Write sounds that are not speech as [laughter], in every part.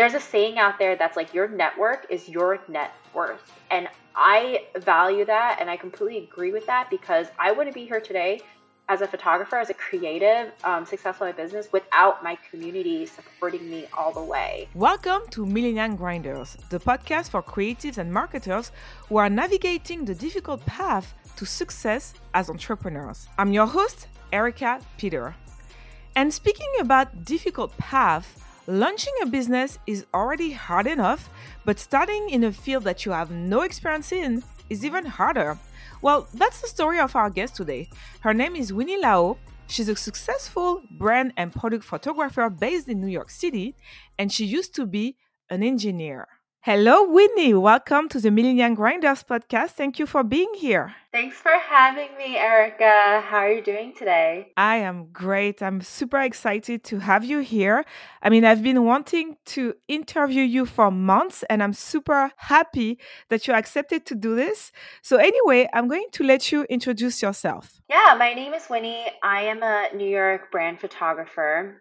there's a saying out there that's like your network is your net worth. And I value that and I completely agree with that because I wouldn't be here today as a photographer, as a creative, um, successful in business without my community supporting me all the way. Welcome to Millennial Grinders, the podcast for creatives and marketers who are navigating the difficult path to success as entrepreneurs. I'm your host, Erica Peter. And speaking about difficult path, launching a business is already hard enough, but starting in a field that you have no experience in is even harder. Well, that's the story of our guest today. Her name is Winnie Lao. She's a successful brand and product photographer based in New York City, and she used to be an engineer. Hello, Winnie. Welcome to the Millennial Grinders podcast. Thank you for being here. Thanks for having me, Erica. How are you doing today? I am great. I'm super excited to have you here. I mean, I've been wanting to interview you for months, and I'm super happy that you accepted to do this. So, anyway, I'm going to let you introduce yourself. Yeah, my name is Winnie. I am a New York brand photographer.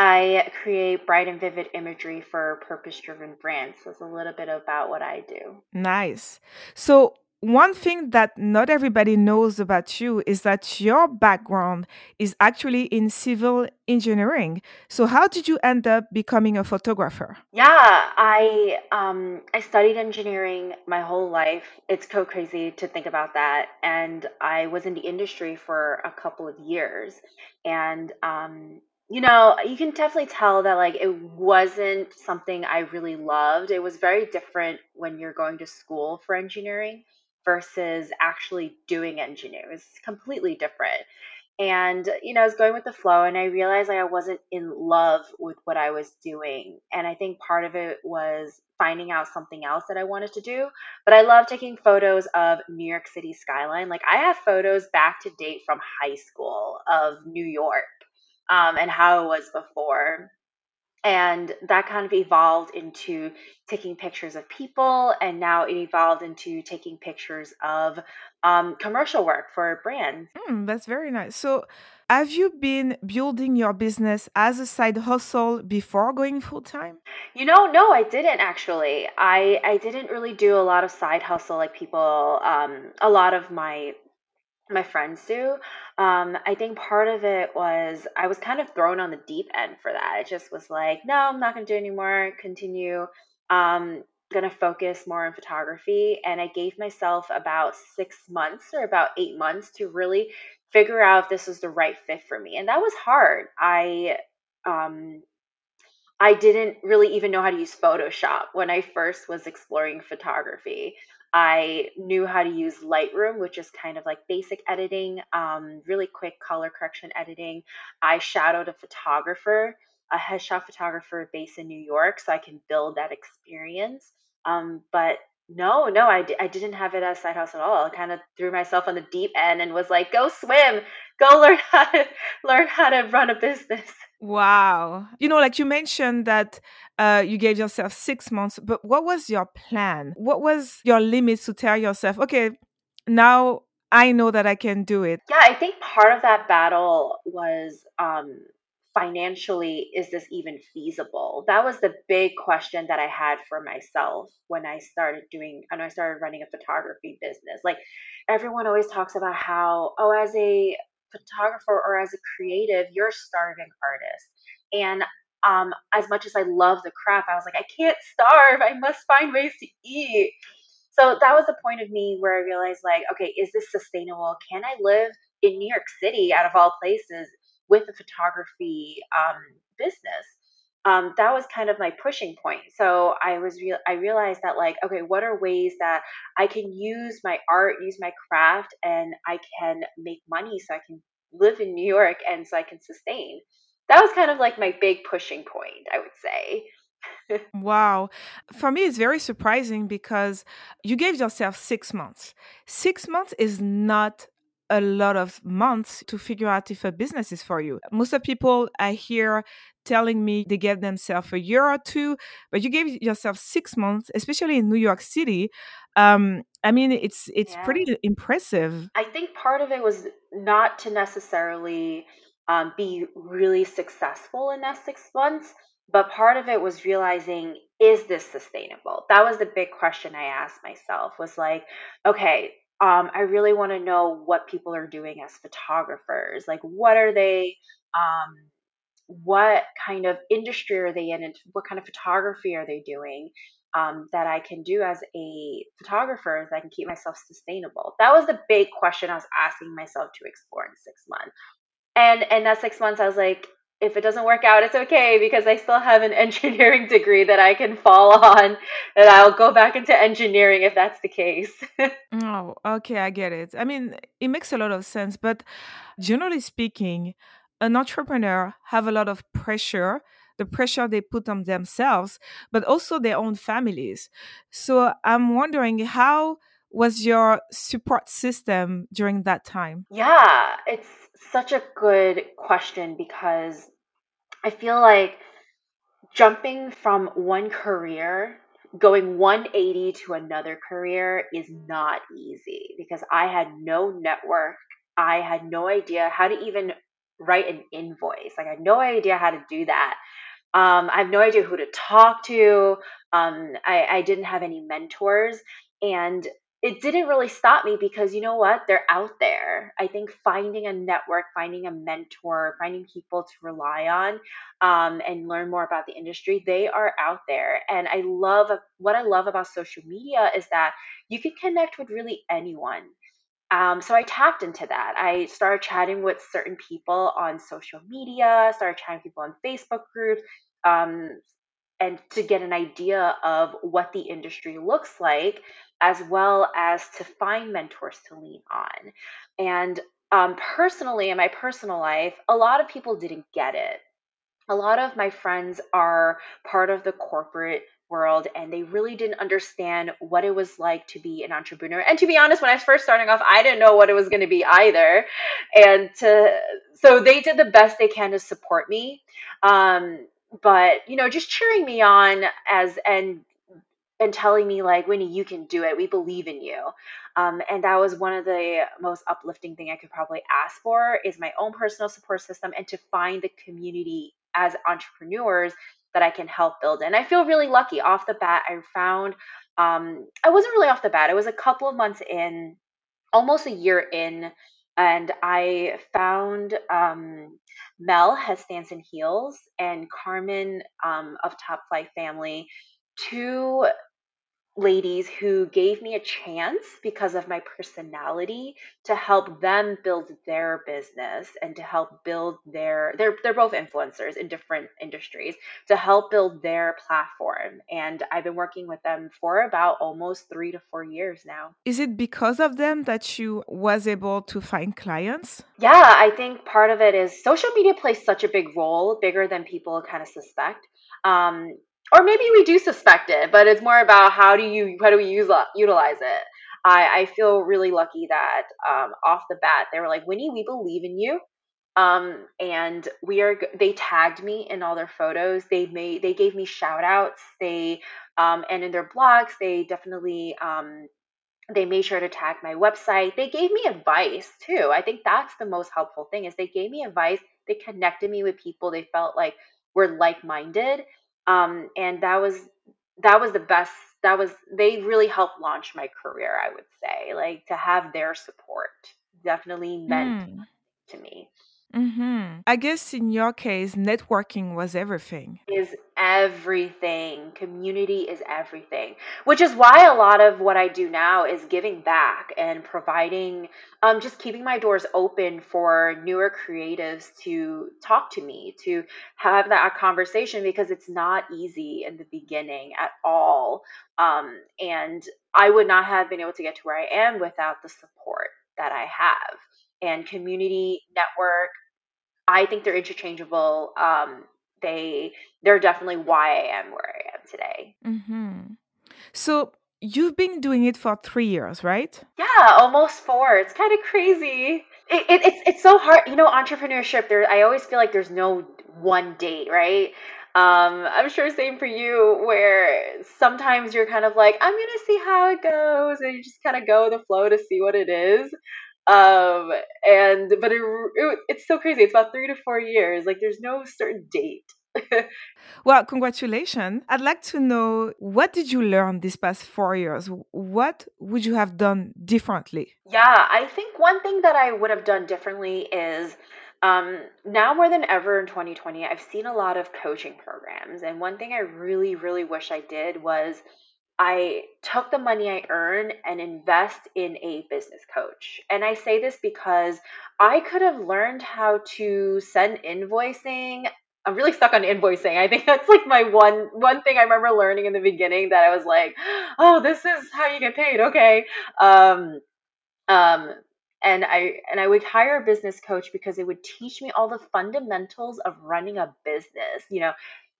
I create bright and vivid imagery for purpose driven brands. That's a little bit about what I do. Nice. So, one thing that not everybody knows about you is that your background is actually in civil engineering. So how did you end up becoming a photographer? Yeah, I um, I studied engineering my whole life. It's so crazy to think about that. And I was in the industry for a couple of years, and um, you know, you can definitely tell that like it wasn't something I really loved. It was very different when you're going to school for engineering versus actually doing engineering. It was completely different. And you know, I was going with the flow and I realized like I wasn't in love with what I was doing. And I think part of it was finding out something else that I wanted to do. But I love taking photos of New York City skyline. Like I have photos back to date from high school of New York um, and how it was before. And that kind of evolved into taking pictures of people, and now it evolved into taking pictures of um, commercial work for brands. Mm, that's very nice. So, have you been building your business as a side hustle before going full time? You know, no, I didn't actually. I I didn't really do a lot of side hustle like people. Um, a lot of my my friends do. Um, I think part of it was I was kind of thrown on the deep end for that. It just was like, no, I'm not going to do anymore. Continue. Um, going to focus more on photography. And I gave myself about six months or about eight months to really figure out if this was the right fit for me. And that was hard. I, um, I didn't really even know how to use Photoshop when I first was exploring photography. I knew how to use Lightroom, which is kind of like basic editing, um, really quick color correction editing. I shadowed a photographer, a headshot photographer based in New York, so I can build that experience. Um, but no, no, I d- I didn't have it as side hustle at all. I kind of threw myself on the deep end and was like, go swim, go learn [laughs] how to learn how to run a business. Wow. You know, like you mentioned that uh, you gave yourself six months, but what was your plan? What was your limits to tell yourself, okay, now I know that I can do it? Yeah, I think part of that battle was um, financially, is this even feasible? That was the big question that I had for myself when I started doing, and I started running a photography business. Like everyone always talks about how, oh, as a photographer or as a creative, you're a starving artist. And um, as much as I love the crap, I was like, I can't starve. I must find ways to eat. So that was the point of me where I realized, like, okay, is this sustainable? Can I live in New York City, out of all places, with a photography um, business? Um, that was kind of my pushing point. So I was real. I realized that like, okay, what are ways that I can use my art, use my craft, and I can make money so I can live in New York and so I can sustain. That was kind of like my big pushing point, I would say. [laughs] wow. For me, it's very surprising because you gave yourself six months. Six months is not a lot of months to figure out if a business is for you. Most of people I hear telling me they gave themselves a year or two, but you gave yourself six months, especially in New York City. Um, I mean, it's it's yeah. pretty impressive. I think part of it was not to necessarily um, be really successful in that six months, but part of it was realizing is this sustainable that was the big question i asked myself was like okay um, i really want to know what people are doing as photographers like what are they um, what kind of industry are they in and what kind of photography are they doing um, that I can do as a photographer that I can keep myself sustainable? That was the big question I was asking myself to explore in six months. And and that six months, I was like, if it doesn't work out, it's okay because I still have an [laughs] engineering degree that I can fall on, and I'll go back into engineering if that's the case. [laughs] Oh, okay, I get it. I mean, it makes a lot of sense, but generally speaking, an entrepreneur have a lot of pressure, the pressure they put on themselves, but also their own families. So I'm wondering how was your support system during that time? yeah, it's such a good question because I feel like jumping from one career, going 180 to another career is not easy because I had no network. I had no idea how to even write an invoice. Like I had no idea how to do that. Um, I have no idea who to talk to. Um, I, I didn't have any mentors. And it didn't really stop me because you know what? They're out there. I think finding a network, finding a mentor, finding people to rely on um, and learn more about the industry, they are out there. And I love what I love about social media is that you can connect with really anyone. Um, so I tapped into that. I started chatting with certain people on social media, started chatting people on Facebook groups, um, and to get an idea of what the industry looks like, as well as to find mentors to lean on. And um, personally, in my personal life, a lot of people didn't get it. A lot of my friends are part of the corporate world and they really didn't understand what it was like to be an entrepreneur. And to be honest, when I was first starting off, I didn't know what it was going to be either. And to so they did the best they can to support me. Um, but you know, just cheering me on as and and telling me like winnie you can do it we believe in you um, and that was one of the most uplifting thing i could probably ask for is my own personal support system and to find the community as entrepreneurs that i can help build and i feel really lucky off the bat i found um, i wasn't really off the bat it was a couple of months in almost a year in and i found um, mel has stance and heels and carmen um, of top flight family two ladies who gave me a chance because of my personality to help them build their business and to help build their they're they're both influencers in different industries to help build their platform and I've been working with them for about almost 3 to 4 years now. Is it because of them that you was able to find clients? Yeah, I think part of it is social media plays such a big role, bigger than people kind of suspect. Um, or maybe we do suspect it, but it's more about how do you how do we use utilize it. I, I feel really lucky that um, off the bat they were like, Winnie, we believe in you. Um, and we are they tagged me in all their photos. They made they gave me shout outs. They um, and in their blogs they definitely um, they made sure to tag my website. They gave me advice too. I think that's the most helpful thing is they gave me advice. They connected me with people they felt like were like minded um, and that was that was the best that was they really helped launch my career i would say like to have their support definitely meant Mm. to me hmm I guess in your case, networking was everything. is everything. Community is everything, which is why a lot of what I do now is giving back and providing, um, just keeping my doors open for newer creatives to talk to me, to have that conversation because it's not easy in the beginning at all. Um, and I would not have been able to get to where I am without the support that I have. And community network I think they're interchangeable. Um, they they're definitely why I am where I am today. hmm So you've been doing it for three years, right? Yeah, almost four. It's kind of crazy. It, it, it's it's so hard, you know. Entrepreneurship. There, I always feel like there's no one date, right? Um, I'm sure same for you, where sometimes you're kind of like, I'm gonna see how it goes, and you just kind of go with the flow to see what it is. Um, and but it, it, it's so crazy. It's about three to four years. Like there's no certain date [laughs] well, congratulations. I'd like to know what did you learn these past four years? What would you have done differently? Yeah, I think one thing that I would have done differently is um, now more than ever in 2020, I've seen a lot of coaching programs. And one thing I really, really wish I did was I took the money I earn and invest in a business coach. And I say this because I could have learned how to send invoicing. I'm really stuck on invoicing. I think [laughs] that's like my one one thing I remember learning in the beginning that I was like, "Oh, this is how you get paid." Okay. Um um and I and I would hire a business coach because it would teach me all the fundamentals of running a business. You know,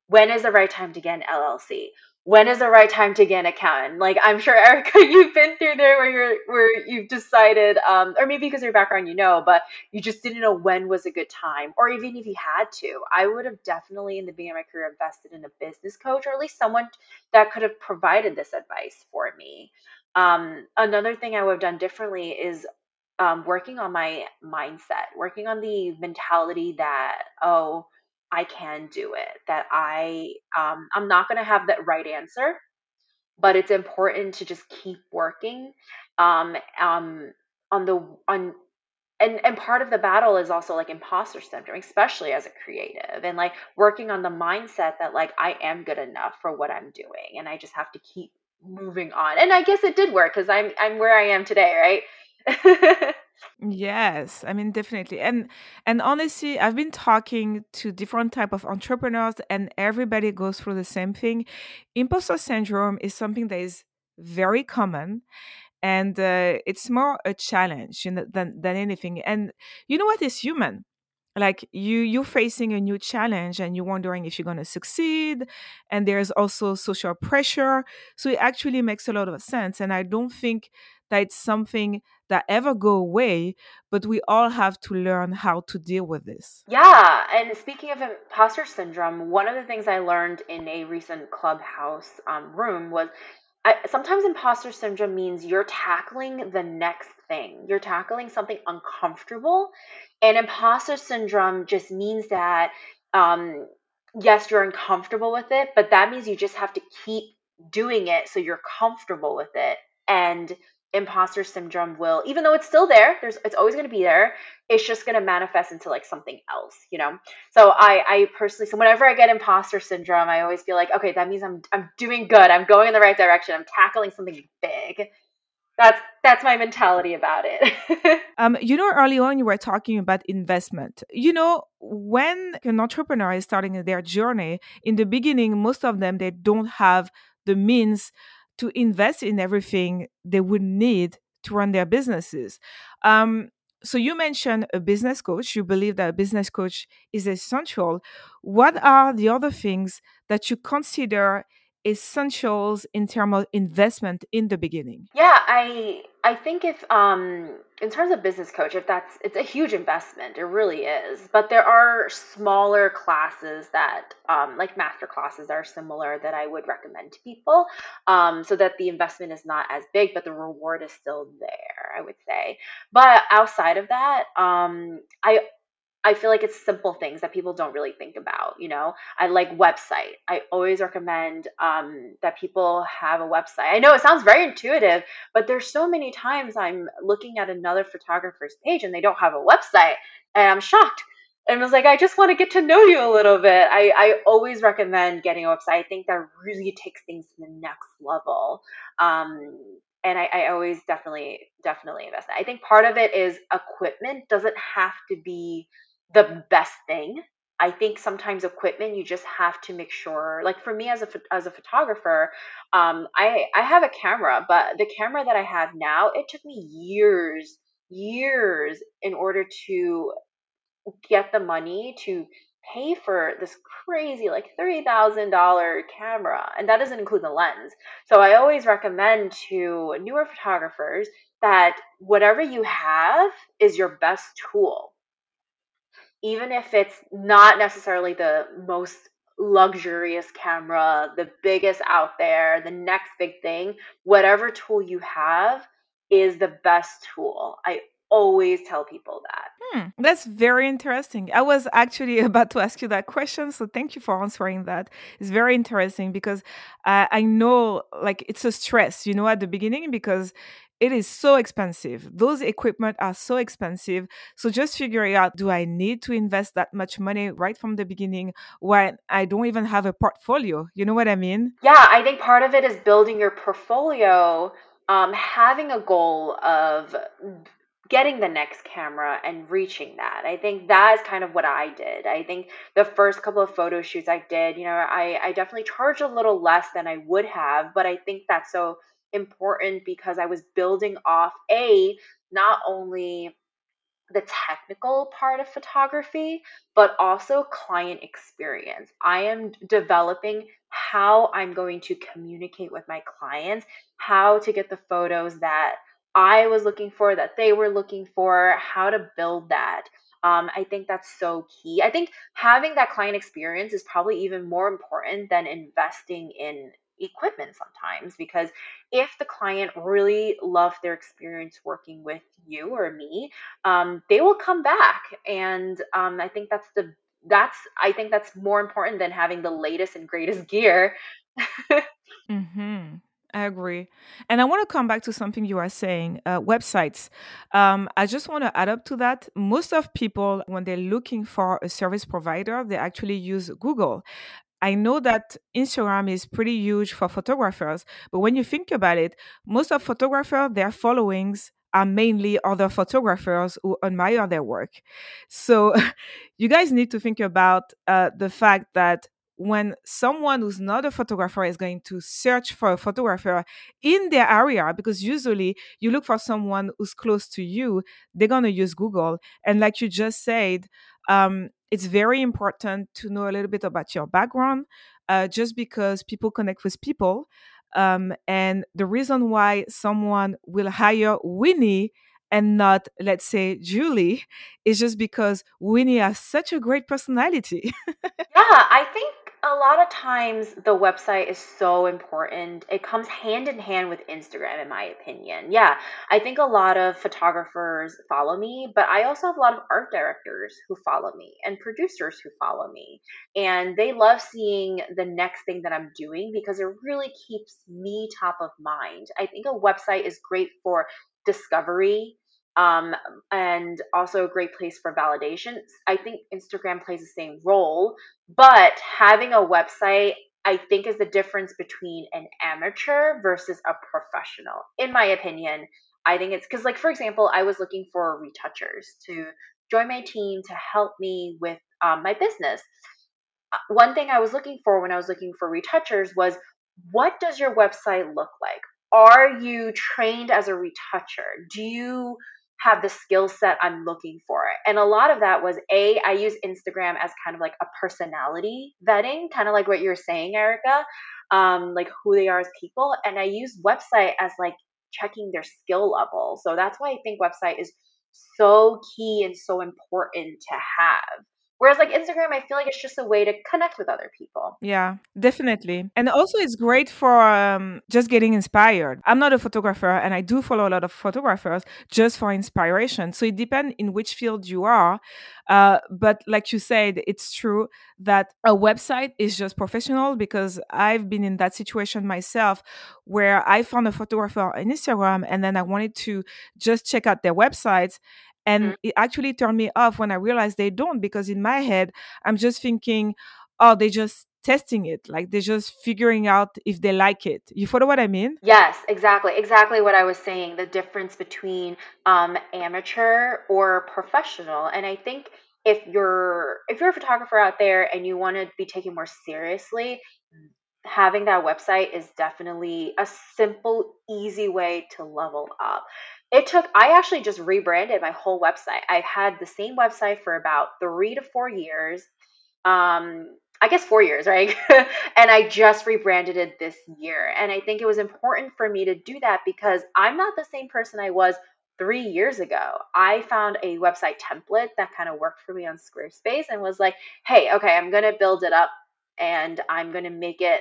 when is the right time to get an LLC? When is the right time to get an accountant? Like I'm sure [laughs] Erica, you've been through there where you're where you've decided, um, or maybe because of your background you know, but you just didn't know when was a good time, or even if you had to. I would have definitely in the beginning of my career invested in a business coach or at least someone that could have provided this advice for me. Um, another thing I would have done differently is um, working on my mindset, working on the mentality that, oh, I can do it, that I um, I'm not going to have that right answer, but it's important to just keep working um, um, on the on and and part of the battle is also like imposter syndrome especially as a creative and like working on the mindset that like i am good enough for what i'm doing and i just have to keep moving on and i guess it did work because i'm i'm where i am today right [laughs] Yes, I mean definitely. And and honestly, I've been talking to different type of entrepreneurs and everybody goes through the same thing. Imposter syndrome is something that is very common and uh, it's more a challenge you know, than than anything. And you know what is human? Like you you're facing a new challenge and you're wondering if you're going to succeed and there's also social pressure. So it actually makes a lot of sense and I don't think that it's something that ever go away, but we all have to learn how to deal with this. Yeah, and speaking of imposter syndrome, one of the things I learned in a recent clubhouse um, room was I, sometimes imposter syndrome means you're tackling the next thing. You're tackling something uncomfortable, and imposter syndrome just means that um, yes, you're uncomfortable with it, but that means you just have to keep doing it so you're comfortable with it and imposter syndrome will even though it's still there there's it's always going to be there it's just going to manifest into like something else you know? So i i personally so whenever i get imposter syndrome i always feel like okay that means i'm i'm doing good i'm going in the right direction i'm tackling something big. That's that's my mentality about it. [laughs] Um you know early on you were talking about investment. You know when an entrepreneur is starting their journey in the beginning most of them they don't have the means to invest in everything they would need to run their businesses. Um, so you mentioned a business coach. You believe that a business coach is essential. What are the other things that you consider essentials in terms of investment in the beginning? Yeah, I I think if um in terms of business coach, if that's it's a huge investment, it really is. But there are smaller classes that um like master classes are similar that I would recommend to people. Um so that the investment is not as big, but the reward is still there, I would say. But outside of that, um I I feel like it's simple things that people don't really think about. You know, I like website. I always recommend um, that people have a website. I know it sounds very intuitive, but there's so many times I'm looking at another photographer's page and they don't have a website, and I'm shocked. And I was like, I just want to get to know you a little bit. I, I always recommend getting a website. I think that really takes things to the next level. Um, and I, I always definitely, definitely invest in it. I think part of it is equipment doesn't have to be the best thing. I think sometimes equipment you just have to make sure. Like for me as a as a photographer, um, I I have a camera, but the camera that I have now it took me years years in order to get the money to pay for this crazy like $30,000 camera and that doesn't include the lens. So I always recommend to newer photographers that whatever you have is your best tool even if it's not necessarily the most luxurious camera, the biggest out there, the next big thing, whatever tool you have is the best tool. I always tell people that. Hmm, that's very interesting. I was actually [laughs] about to ask you that question, so thank you for answering that. It's very interesting because uh, I know, like, it's a stress, you know, at the beginning because it is so expensive. Those equipment are so expensive. So just figuring out, do I need to invest that much money right from the beginning when I don't even have a portfolio? You know what I mean? Yeah, I think part of it is building your portfolio, um, having a goal of getting the next camera and reaching that. I think that is kind of what I did. I think the first couple of photo shoots I did, you know, I, I definitely charged a little less than I would have, but I think that's so important because I was building off a not only the technical part of photography, but also client experience. I am developing how I'm going to communicate with my clients, how to get the photos that I was looking for, that they were looking for, how to build that. Um, I think that's so key. I think having that client experience is probably even more important than investing in equipment sometimes because if the client really loved their experience working with you or me um, they will come back and um, i think that's the that's i think that's more important than having the latest and greatest gear mm-hmm. I agree. And I want to come back to something you are saying uh, websites. Um, I just want to add up to that. Most of people, when they're looking for a service provider, they actually use Google. I know that Instagram is pretty huge for photographers, but when you think about it, most of photographers, their followings are mainly other photographers who admire their work. So [laughs] you guys need to think about uh, the fact that when someone who's not a photographer is going to search for a photographer in their area, because usually you look for someone who's close to you, they're going to use Google. And like you just said, um, it's very important to know a little bit about your background, uh, just because people connect with people. Um, and the reason why someone will hire Winnie and not, let's say, Julie is just because Winnie has such a great personality. [laughs] yeah, I think a lot of times the website is so important. It comes hand in hand with Instagram, in my opinion. Yeah, I think a lot of photographers follow me, but I also have a lot of art directors who follow me and producers who follow me. And they love seeing the next thing that I'm doing because it really keeps me top of mind. I think a website is great for discovery um, and also a great place for validation. I think Instagram plays the same role, but having a website, I think, is the difference between an amateur versus a professional. In my opinion, I think it's because, like, for example, I was looking for retouchers to join my team to help me with um, my business. Uh, one thing I was looking for when I was looking for retouchers was what does your website look like? Are you trained as a retoucher? Do you have the skill set I'm looking for. And a lot of that was A, I use Instagram as kind of like a personality vetting, kind of like what you're saying, Erica, um, like who they are as people. And I use website as like checking their skill level. So that's why I think website is so key and so important to have. Whereas like Instagram, I feel like it's just a way to connect with other people. Yeah, definitely. And also it's great for um, just getting inspired. I'm not a photographer and I do follow a lot of photographers just for inspiration. So it depends in which field you are. Uh, but like you said, it's true that a website is just professional because I've been in that situation myself where I found a photographer on Instagram and then I wanted to just check out their websites and mm-hmm. it actually turned me off when I realized they don't, because in my head, I'm just thinking, oh, they just testing it like they're just figuring out if they like it. You follow what i mean? Yes exactly exactly what i was saying the difference between um, amateur or professional and i think if you're if you're a photographer out there and you want to be taken more seriously having that website is definitely a simple easy way to level up it took, I actually just rebranded my whole website. I've had the same website for about three to four years. Um, I guess four years, right? [laughs] and I just rebranded it this year. And I think it was important for me to do that because I'm not the same person I was three years ago. I found a website template that kind of worked for me on Squarespace and was like, hey, okay, I'm going to build it up and I'm going to make it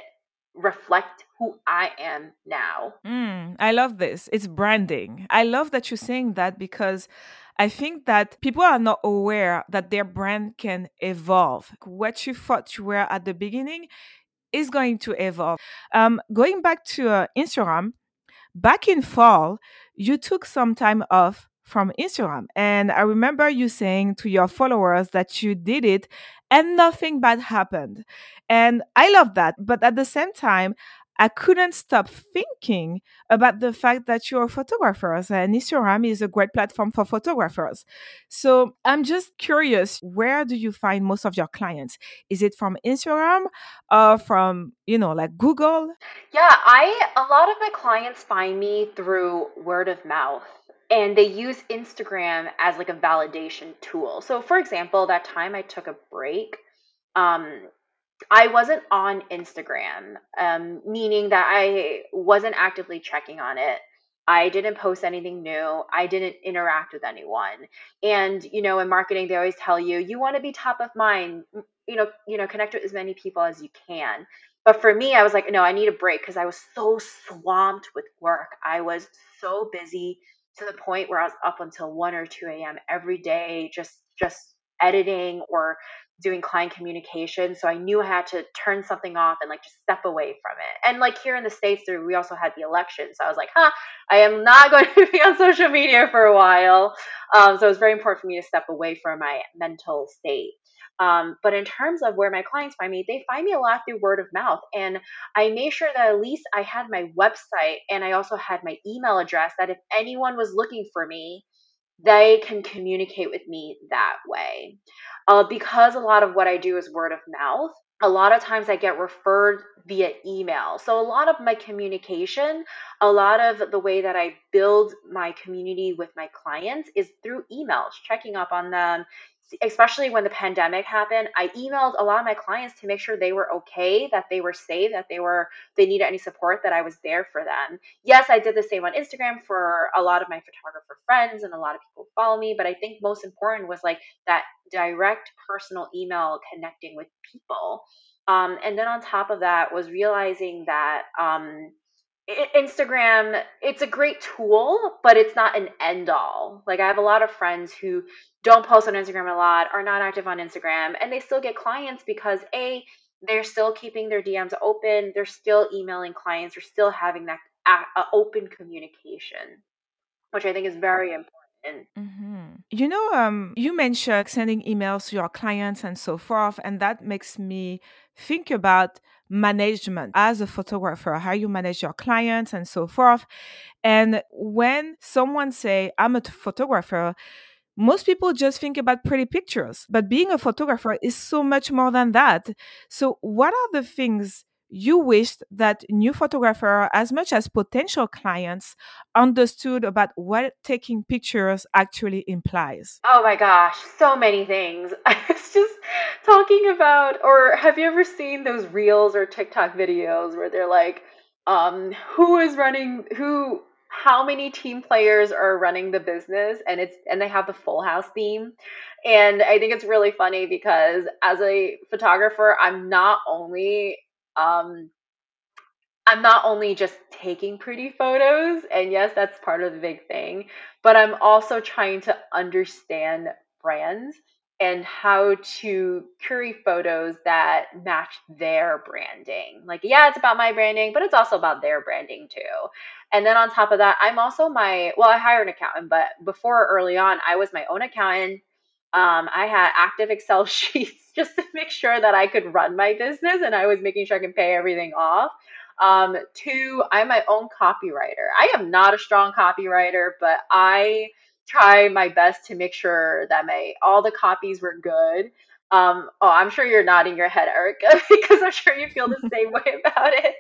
reflect who I am now. Mm, I love this. It's branding. I love that you're saying that because I think that people are not aware that their brand can evolve. What you thought you were at the beginning is going to evolve. Um, going back to uh, Instagram, back in fall, you took some time off from Instagram. And I remember you saying to your followers that you did it and nothing bad happened. And I love that. But at the same time, I couldn't stop thinking about the fact that you're photographers and Instagram is a great platform for photographers. So I'm just curious, where do you find most of your clients? Is it from Instagram or from, you know, like Google? Yeah, I a lot of my clients find me through word of mouth and they use Instagram as like a validation tool. So for example, that time I took a break, um, I wasn't on Instagram, um, meaning that I wasn't actively checking on it. I didn't post anything new. I didn't interact with anyone. And you know, in marketing, they always tell you you want to be top of mind. You know, you know, connect with as many people as you can. But for me, I was like, no, I need a break because I was so swamped with work. I was so busy to the point where I was up until 1 or 2 a.m. every day, just just editing or doing client communication. So I knew I had to turn something off and like just step away from it. And like here in the States, we also had the election. So I was like, huh, I am not [laughs] going to be on social media for a while. Um, so it was very important for me to step away from my mental state. Um, but in terms of where my clients find me, they find me a lot through word of mouth. And I made sure that at least I had my website and I also had my email address that if anyone was looking for me, they can communicate with me that way. Uh, because a lot of what I do is word of mouth, a lot of times I get referred via email. So, a lot of my communication, a lot of the way that I build my community with my clients is through emails, checking up on them, especially when the pandemic happened, I emailed a lot of my clients to make sure they were okay, that they were safe, that they were they needed any support, that I was there for them. Yes, I did the same on Instagram for a lot of my photographer friends and a lot of people follow me, but I think most important was like that direct personal email connecting with people. Um, and then on top of that was realizing that um, Instagram, it's a great tool, but it's not an end all. Like I have a lot of friends who don't post on Instagram a lot, are not active on Instagram, and they still get clients because A, they're still keeping their DMs open, they're still emailing clients, they're still having that open communication, which I think is very important. Mm-hmm. You know, um, you mentioned sending emails to your clients and so forth, and that makes me think about management as a photographer, how you manage your clients and so forth. And when someone say, "I'm a photographer," most people just think about pretty pictures, but being a photographer is so much more than that. So, what are the things you wished that new photographer, as much as potential clients, understood about what taking pictures actually implies? Oh my gosh, so many things. [laughs] I was just talking about, or have you ever seen those reels or TikTok videos where they're like, um, who is running, who how many team players are running the business and it's and they have the full house theme. And i think it's really funny because as a photographer i'm not only um i'm not only just taking pretty photos and yes that's part of the big thing but i'm also trying to understand brands and how to curate photos that match their branding. Like, yeah, it's about my branding, but it's also about their branding too. And then on top of that, I'm also my, well, I hired an accountant, but before early on, I was my own accountant. Um, I had active Excel [laughs] sheets just to make sure that I could run my business and I was making sure I can pay everything off. Um, two, I'm my own copywriter. I am not a strong copywriter, but I try my best to make sure that my all the copies were good. Um, oh, I'm sure you're nodding your head, Erica, [laughs] because I'm sure you feel the [laughs] same way about it.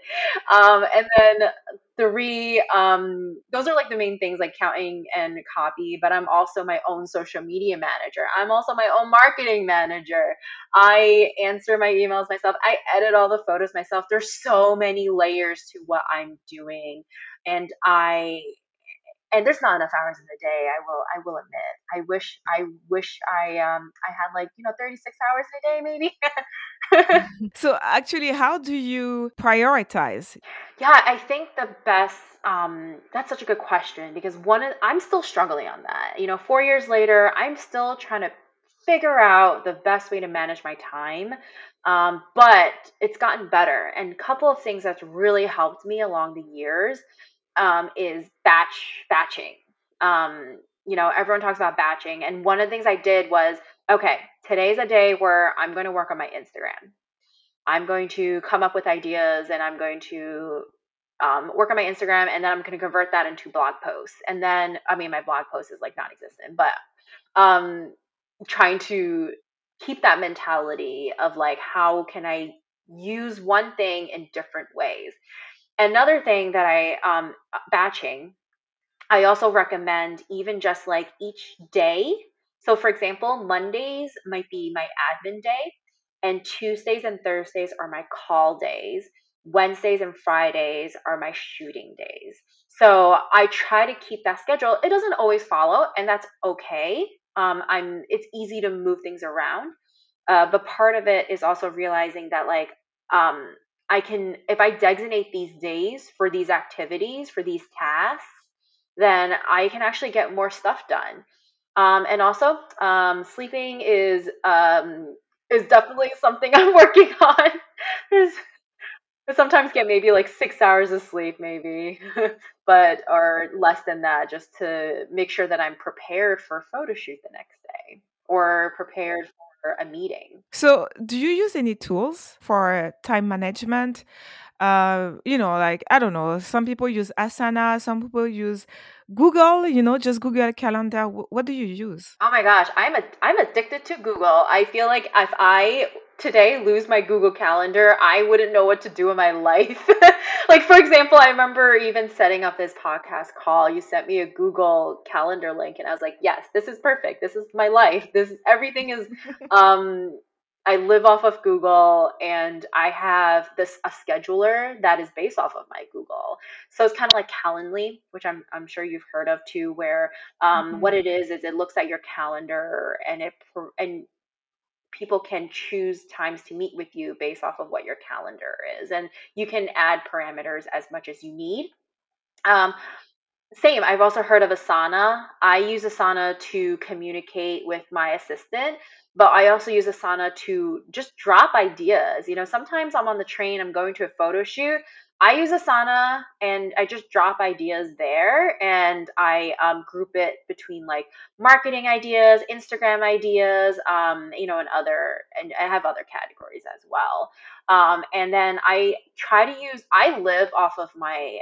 Um, and then three, um, those are like the main things like counting and copy, but I'm also my own social media manager. I'm also my own marketing manager. I answer my emails myself. I edit all the photos myself. There's so many layers to what I'm doing. And I and there's not enough hours in the day. I will I will admit. I wish I wish I um I had like you know 36 hours in a day maybe. [laughs] so actually, how do you prioritize? Yeah, I think the best. Um, that's such a good question because one, I'm still struggling on that. You know, four years later, I'm still trying to figure out the best way to manage my time. Um, but it's gotten better. And a couple of things that's really helped me along the years um, is batch batching. Um, you know, everyone talks about batching, and one of the things I did was, okay, today's a day where I'm going to work on my Instagram. I'm going to come up with ideas, and I'm going to um, work on my Instagram, and then I'm going to convert that into blog posts. And then, I mean, my blog post is like non-existent, but um, trying to keep that mentality of like, how can I use one thing in different ways? Another thing that I um, batching, I also recommend even just like each day. So, for example, Mondays might be my admin day, and Tuesdays and Thursdays are my call days. Wednesdays and Fridays are my shooting days. So I try to keep that schedule. It doesn't always follow, and that's okay. Um, I'm. It's easy to move things around, uh, but part of it is also realizing that like um, I can, if I designate these days for these activities, for these tasks, then I can actually get more stuff done. Um, and also, um, sleeping is um, is definitely [laughs] something I'm working on. I sometimes get maybe like six hours of sleep, maybe, [laughs] but or less than that, just to make sure that I'm prepared for photo shoot the next day or prepared a meeting. So, do you use any tools for time management? Uh, you know, like I don't know, some people use Asana, some people use Google, you know, just Google Calendar. What do you use? Oh my gosh, I'm a I'm addicted to Google. I feel like if I today lose my Google Calendar, I wouldn't know what to do in my life. [laughs] like for example, I remember even setting up this podcast call. You sent me a Google Calendar link and I was like, "Yes, this is perfect. This is my life. This everything is [laughs] um I live off of Google and I have this a scheduler that is based off of my Google. So it's kind of like Calendly, which I'm I'm sure you've heard of too, where um, mm-hmm. what it is is it looks at your calendar and it and people can choose times to meet with you based off of what your calendar is, and you can add parameters as much as you need. Um, same. I've also heard of Asana. I use Asana to communicate with my assistant, but I also use Asana to just drop ideas. You know, sometimes I'm on the train, I'm going to a photo shoot. I use Asana and I just drop ideas there and I um, group it between like marketing ideas, Instagram ideas, um, you know, and other, and I have other categories as well. Um, and then I try to use, I live off of my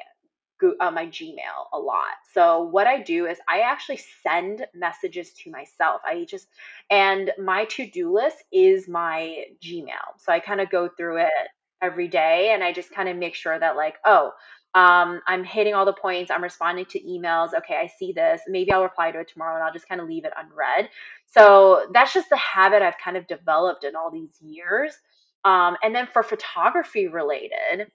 uh, my Gmail a lot. So what I do is I actually send messages to myself. I just and my to-do list is my Gmail. So I kind of go through it every day and I just kind of make sure that like, oh, um, I'm hitting all the points. I'm responding to emails. Okay, I see this. Maybe I'll reply to it tomorrow and I'll just kind of leave it unread. So that's just the habit I've kind of developed in all these years. Um, and then for photography related,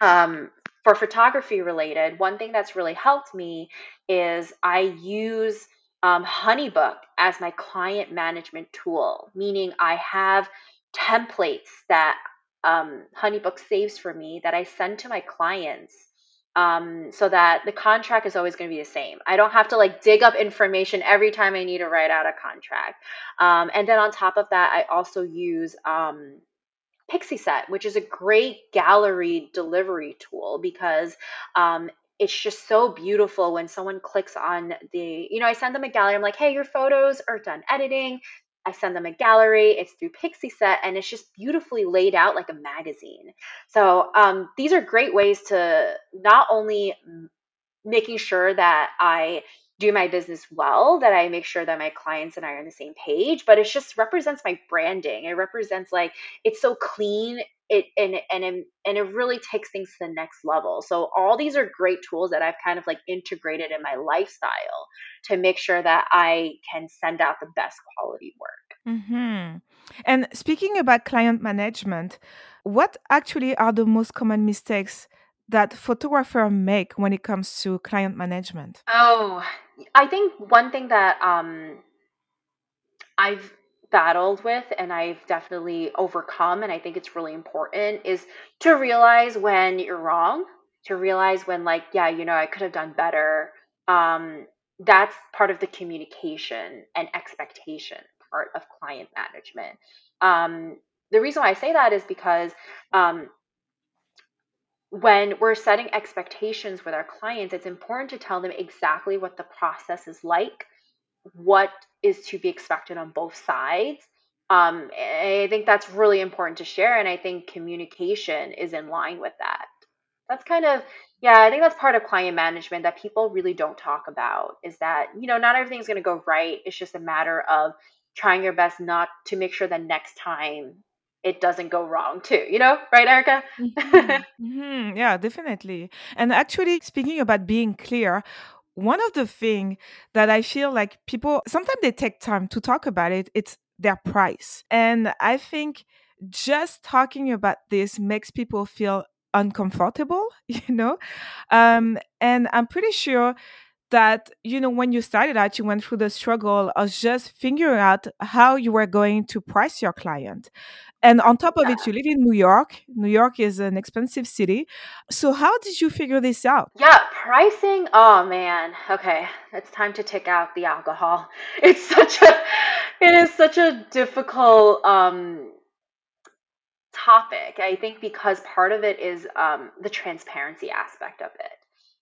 um, for photography related, one thing that's really helped me is I use um, Honeybook as my client management tool, meaning I have templates that um, Honeybook saves for me that I send to my clients um, so that the contract is always going to be the same. I don't have to like dig up information every time I need to write out a contract. Um, and then on top of that, I also use um, Pixieset, which is a great gallery delivery tool because um, it's just so beautiful when someone clicks on the, you know, I send them a gallery. I'm like, hey, your photos are done editing. I send them a gallery. It's through Pixieset, and it's just beautifully laid out like a magazine. So um, these are great ways to not only making sure that I do my business well, that I make sure that my clients and I are on the same page, but it just represents my branding. It represents like it's so clean, it and and it, and it really takes things to the next level. So all these are great tools that I've kind of like integrated in my lifestyle to make sure that I can send out the best quality work. Mm-hmm. And speaking about client management, what actually are the most common mistakes that photographer make when it comes to client management? Oh, I think one thing that um, I've battled with and I've definitely overcome, and I think it's really important, is to realize when you're wrong, to realize when, like, yeah, you know, I could have done better. Um, that's part of the communication and expectation part of client management. Um, the reason why I say that is because um, when we're setting expectations with our clients, it's important to tell them exactly what the process is like, what is to be expected on both sides. Um, I think that's really important to share, and I think communication is in line with that. That's kind of, yeah, I think that's part of client management that people really don't talk about is that, you know, not everything's going to go right. It's just a matter of trying your best not to make sure that next time it doesn't go wrong too you know? Right erica? Mm-hmm. [laughs] Mm-hmm. yeah definitely. And actually speaking about being clear one of the things that i feel like people sometimes they take time to talk about it it's their price. And i think just talking about this makes people feel uncomfortable [laughs] you know? Um, and i'm pretty sure that you know when you started out you went through the struggle of just figuring out how you were going to price your client. And on top of yeah. it you live in new york. New york is an expensive city. So how did you figure this out? Yeah pricing oh man. Okay it's time to take out the alcohol. [laughs] It's such a it is such a difficult um topic. I think because part of it is um the transparency aspect of it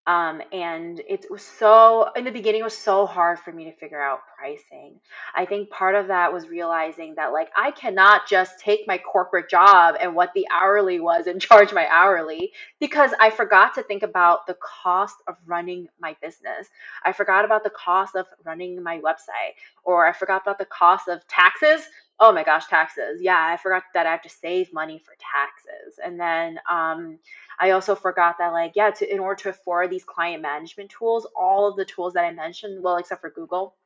um, and it was so, in the beginning, it was so hard for me to figure out pricing. I think part of that was realizing that, like, I cannot just take my corporate job and what the hourly was and [laughs] charge my hourly because I forgot to think about the cost of running my business. I forgot about the cost of running my website, or I forgot about the cost of taxes. Oh my gosh, taxes. Yeah, I forgot that I have to save money for taxes. And then, um, I also forgot that like yeah, to in order to afford these client management tools, all of the tools that I mentioned, well, except for Google,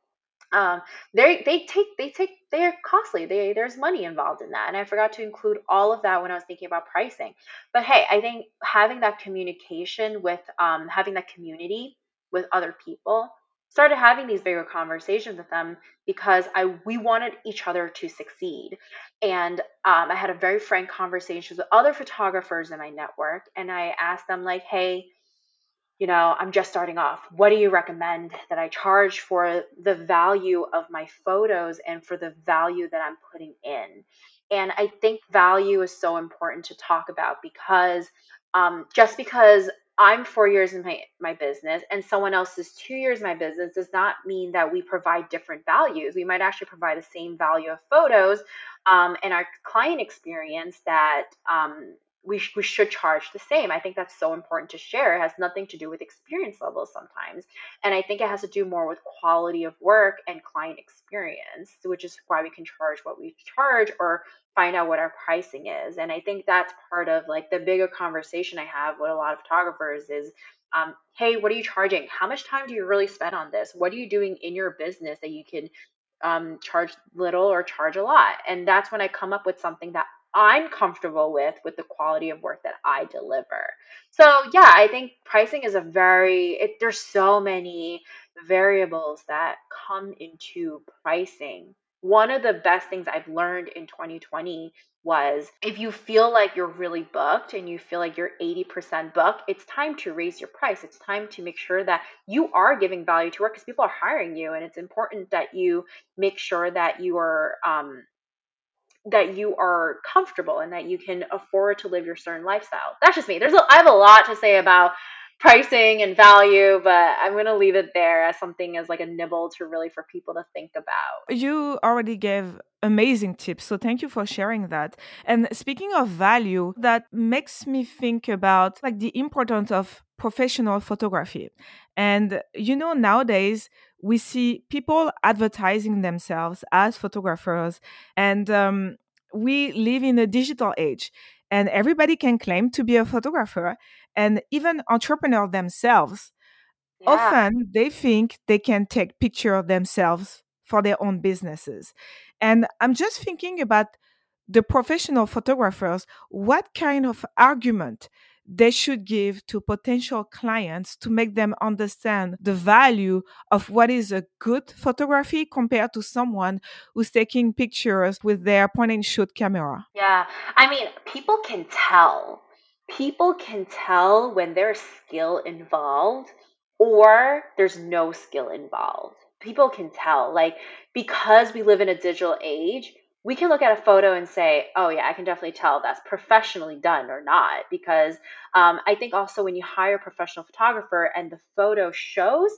um, they they take they take they're costly. They there's money involved in that, and I forgot to include all of that when I was thinking about pricing. But hey, I think having that communication with um, having that community with other people started having these bigger conversations with them because I we wanted each other to succeed. And um, I had a very frank conversation with other photographers in my network, and I asked them like, "Hey, you know, I'm just starting off. What do you recommend that I charge for the value of my photos and for the value that I'm putting in?" And I think value is so important to talk about because um, just because I'm four years in my, my business and someone else is two years in my business does not mean that we provide different values. We might actually provide the same value of photos um, and our client experience that um, we, sh- we should charge the same. I think that's so important to share. It has nothing to do with experience levels sometimes. And I think it has to do more with quality of work and client experience, which is why we can charge what we charge or find out what our pricing is. And I think that's part of like the bigger conversation I have with a lot of photographers is um, hey, what are you charging? How much time do you really spend on this? What are you doing in your business that you can um, charge little or charge a lot? And that's when I come up with something that I'm comfortable with with the quality of work that I deliver. So yeah, I think pricing is a very it, there's so many variables that come into pricing. One of the best things I've learned in 2020 was if you feel like you're really booked and you feel like you're 80% booked, it's time to raise your price. It's time to make sure that you are giving value to work because people are hiring you. And it's important that you make sure that you are um, that you are comfortable and that you can afford to live your certain lifestyle. That's just me. There's a, I have a lot to say about pricing and value, but I'm going to leave it there as something as like a nibble to really for people to think about. You already gave amazing tips, so thank you for sharing that. And speaking of value, that makes me think about like the importance of professional photography. And you know nowadays we see people advertising themselves as photographers and um, we live in a digital age and everybody can claim to be a photographer and even entrepreneurs themselves yeah. often they think they can take picture of themselves for their own businesses and i'm just thinking about the professional photographers what kind of argument they should give to potential clients to make them understand the value of what is a good photography compared to someone who's taking pictures with their point and shoot camera? Yeah. I mean, people can tell. People can tell when there's skill involved or there's no skill involved. People can tell. Like, because we live in a digital age, we can look at a photo and say, oh, yeah, I can definitely tell that's professionally done or not. Because um, I think also when you hire a professional photographer and the photo shows,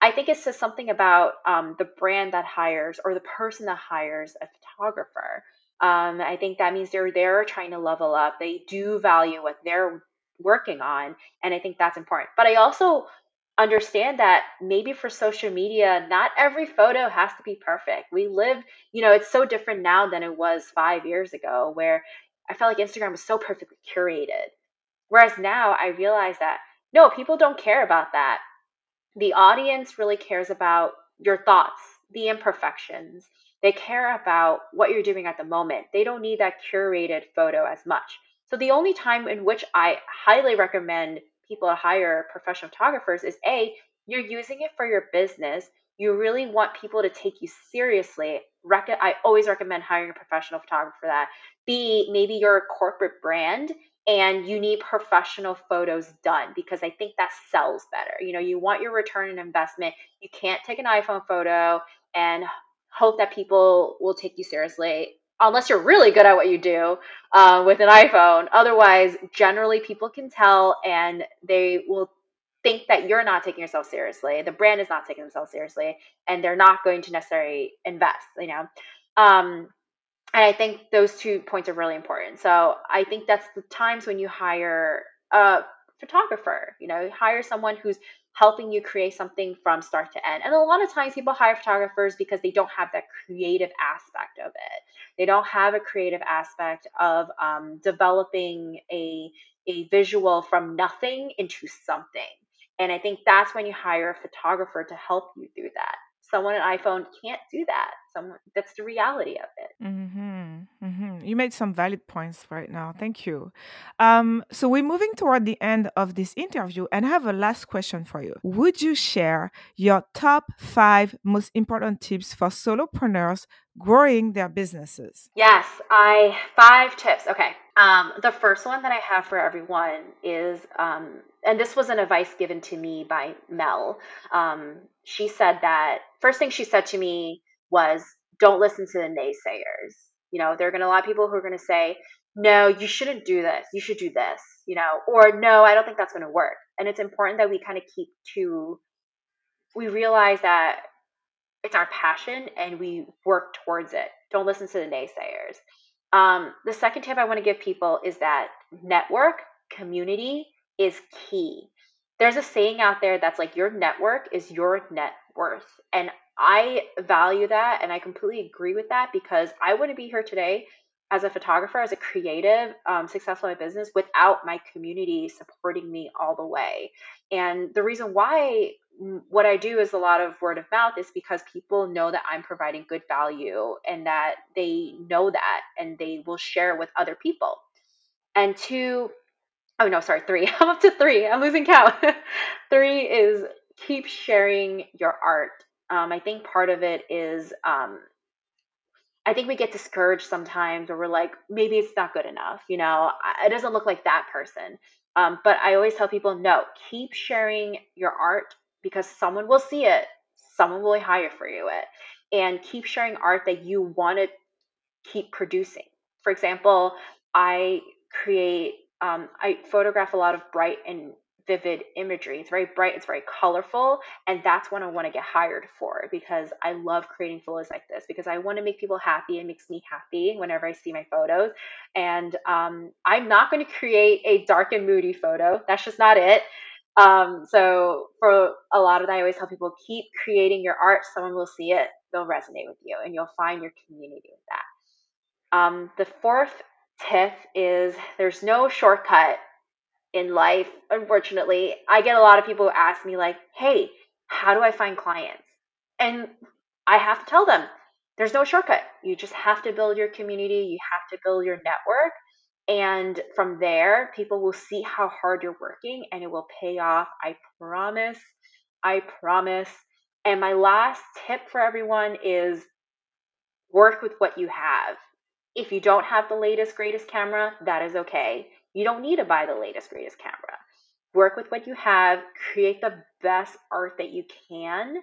I think it says something about um, the brand that hires or the person that hires a photographer. Um, I think that means they're they're trying to level up. They do value what they're working on, and I think that's important. But I also understand that maybe for social media, not every photo has to be perfect. We live, you know, it's so different now than it was five years ago, where I felt like Instagram was so perfectly curated. Whereas now I realize that no, people don't care about that. The audience really cares about your thoughts, the imperfections. They care about what you're doing at the moment. They don't need that curated photo as much. So the only time in which I highly recommend people to hire professional photographers is A, you're using it for your business. You really want people to take you seriously. I always recommend hiring a professional photographer for that. B, maybe you're a corporate brand and you need professional photos done because I think that sells better. You know, you want your return on investment. You can't take an iPhone photo and hope that people will take you seriously unless you're really good at what you do uh, with an iPhone. Otherwise, generally, people can tell and they will think that you're not taking yourself seriously. The brand is not taking themselves seriously, and they're not going to necessarily invest. You know, um, and I think those two points are really important. So I think that's the times when you hire a photographer. You know, hire someone who's helping you create something from start to end. And a lot of times people hire photographers because they don't have that creative aspect of it. They don't have a creative aspect of um, developing a, a visual from nothing into something. And I think that's when you hire a photographer to help you do that. Someone an iPhone can't do that. Someone that's the reality of it. Mm-hmm, mm-hmm. You made some valid points right now. Thank you. Um, so we're moving toward the end of this interview, and I have a last question for you. Would you share your top five most important tips for solopreneurs growing their businesses? Yes, I five tips. Okay. Um, the first one that I have for everyone is, um, and this was an advice given to me by Mel. Um, she said that first thing she said to me was, "Don't listen to the naysayers." You know, there are going to a lot of people who are going to say, "No, you shouldn't do this. You should do this." You know, or "No, I don't think that's going to work." And it's important that we kind of keep to we realize that it's our passion and we work towards it. Don't listen to the naysayers. Um, the second tip I want to give people is that network community is key. There's a saying out there that's like your network is your net worth. And I value that and I completely agree with that because I wouldn't be here today as a photographer, as a creative, um, successful in business without my community supporting me all the way. And the reason why what I do is a lot of word of mouth is because people know that I'm providing good value and that they know that and they will share with other people. And two, oh no, sorry, three. [laughs] I'm up to three. I'm losing count. [laughs] three is keep sharing your art. Um, I think part of it is um, I think we get discouraged sometimes or we're like, maybe it's not good enough. You know, it doesn't look like that person. Um, but I always tell people, no, keep sharing your art because someone will see it, someone will hire for you it, and keep sharing art that you want to keep producing. For example, I create, um, I photograph a lot of bright and vivid imagery. It's very bright, it's very colorful, and that's what I want to get hired for because I love creating photos like this because I want to make people happy. It makes me happy whenever I see my photos. And um, I'm not going to create a dark and moody photo. That's just not it. Um, so for a lot of that, I always tell people keep creating your art. Someone will see it, they'll resonate with you, and you'll find your community with that. Um, the fourth tip is there's no shortcut in life, unfortunately, I get a lot of people who ask me, like, hey, how do I find clients? And I have to tell them there's no shortcut. You just have to build your community, you have to build your network. And from there, people will see how hard you're working and it will pay off. I promise. I promise. And my last tip for everyone is work with what you have. If you don't have the latest, greatest camera, that is okay. You don't need to buy the latest, greatest camera. Work with what you have, create the best art that you can.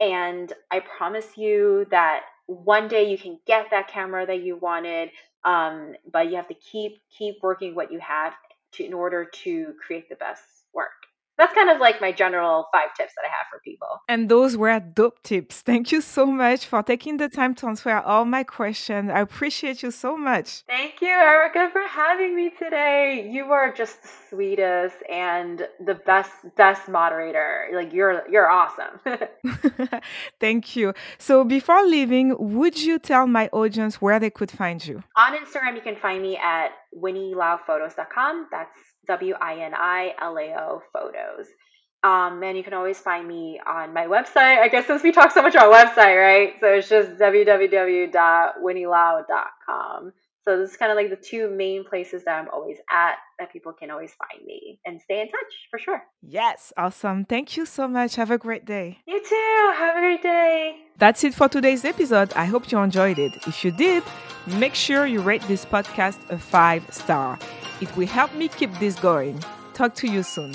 And I promise you that one day you can get that camera that you wanted, um, but you have to keep keep working what you have to, in order to create the best work that's kind of like my general five tips that I have for people. And those were dope tips. [laughs] Thank you so much for taking the time to answer all my questions. I appreciate you so much. Thank you, Erica, for having me today. You are just the sweetest and the best best moderator. Like you're you're awesome. [laughs] [laughs] Thank you. So before leaving, would you tell my audience where they could find you? On Instagram, you can find me at winnilaophotos.com. That's W I N I L A O photos. Um, and you can always find me on my website. I guess since we talk so much about website, right? So it's just www.winnielao.com. So this is kind of like the two main places that I'm always at that people can always find me and stay in touch for sure. Yes, awesome. Thank you so much. Have a great day. You too. Have a great day. That's it for today's episode. I hope you enjoyed it. If you did, make sure you rate this podcast a five star. It will help me keep this going. Talk to you soon.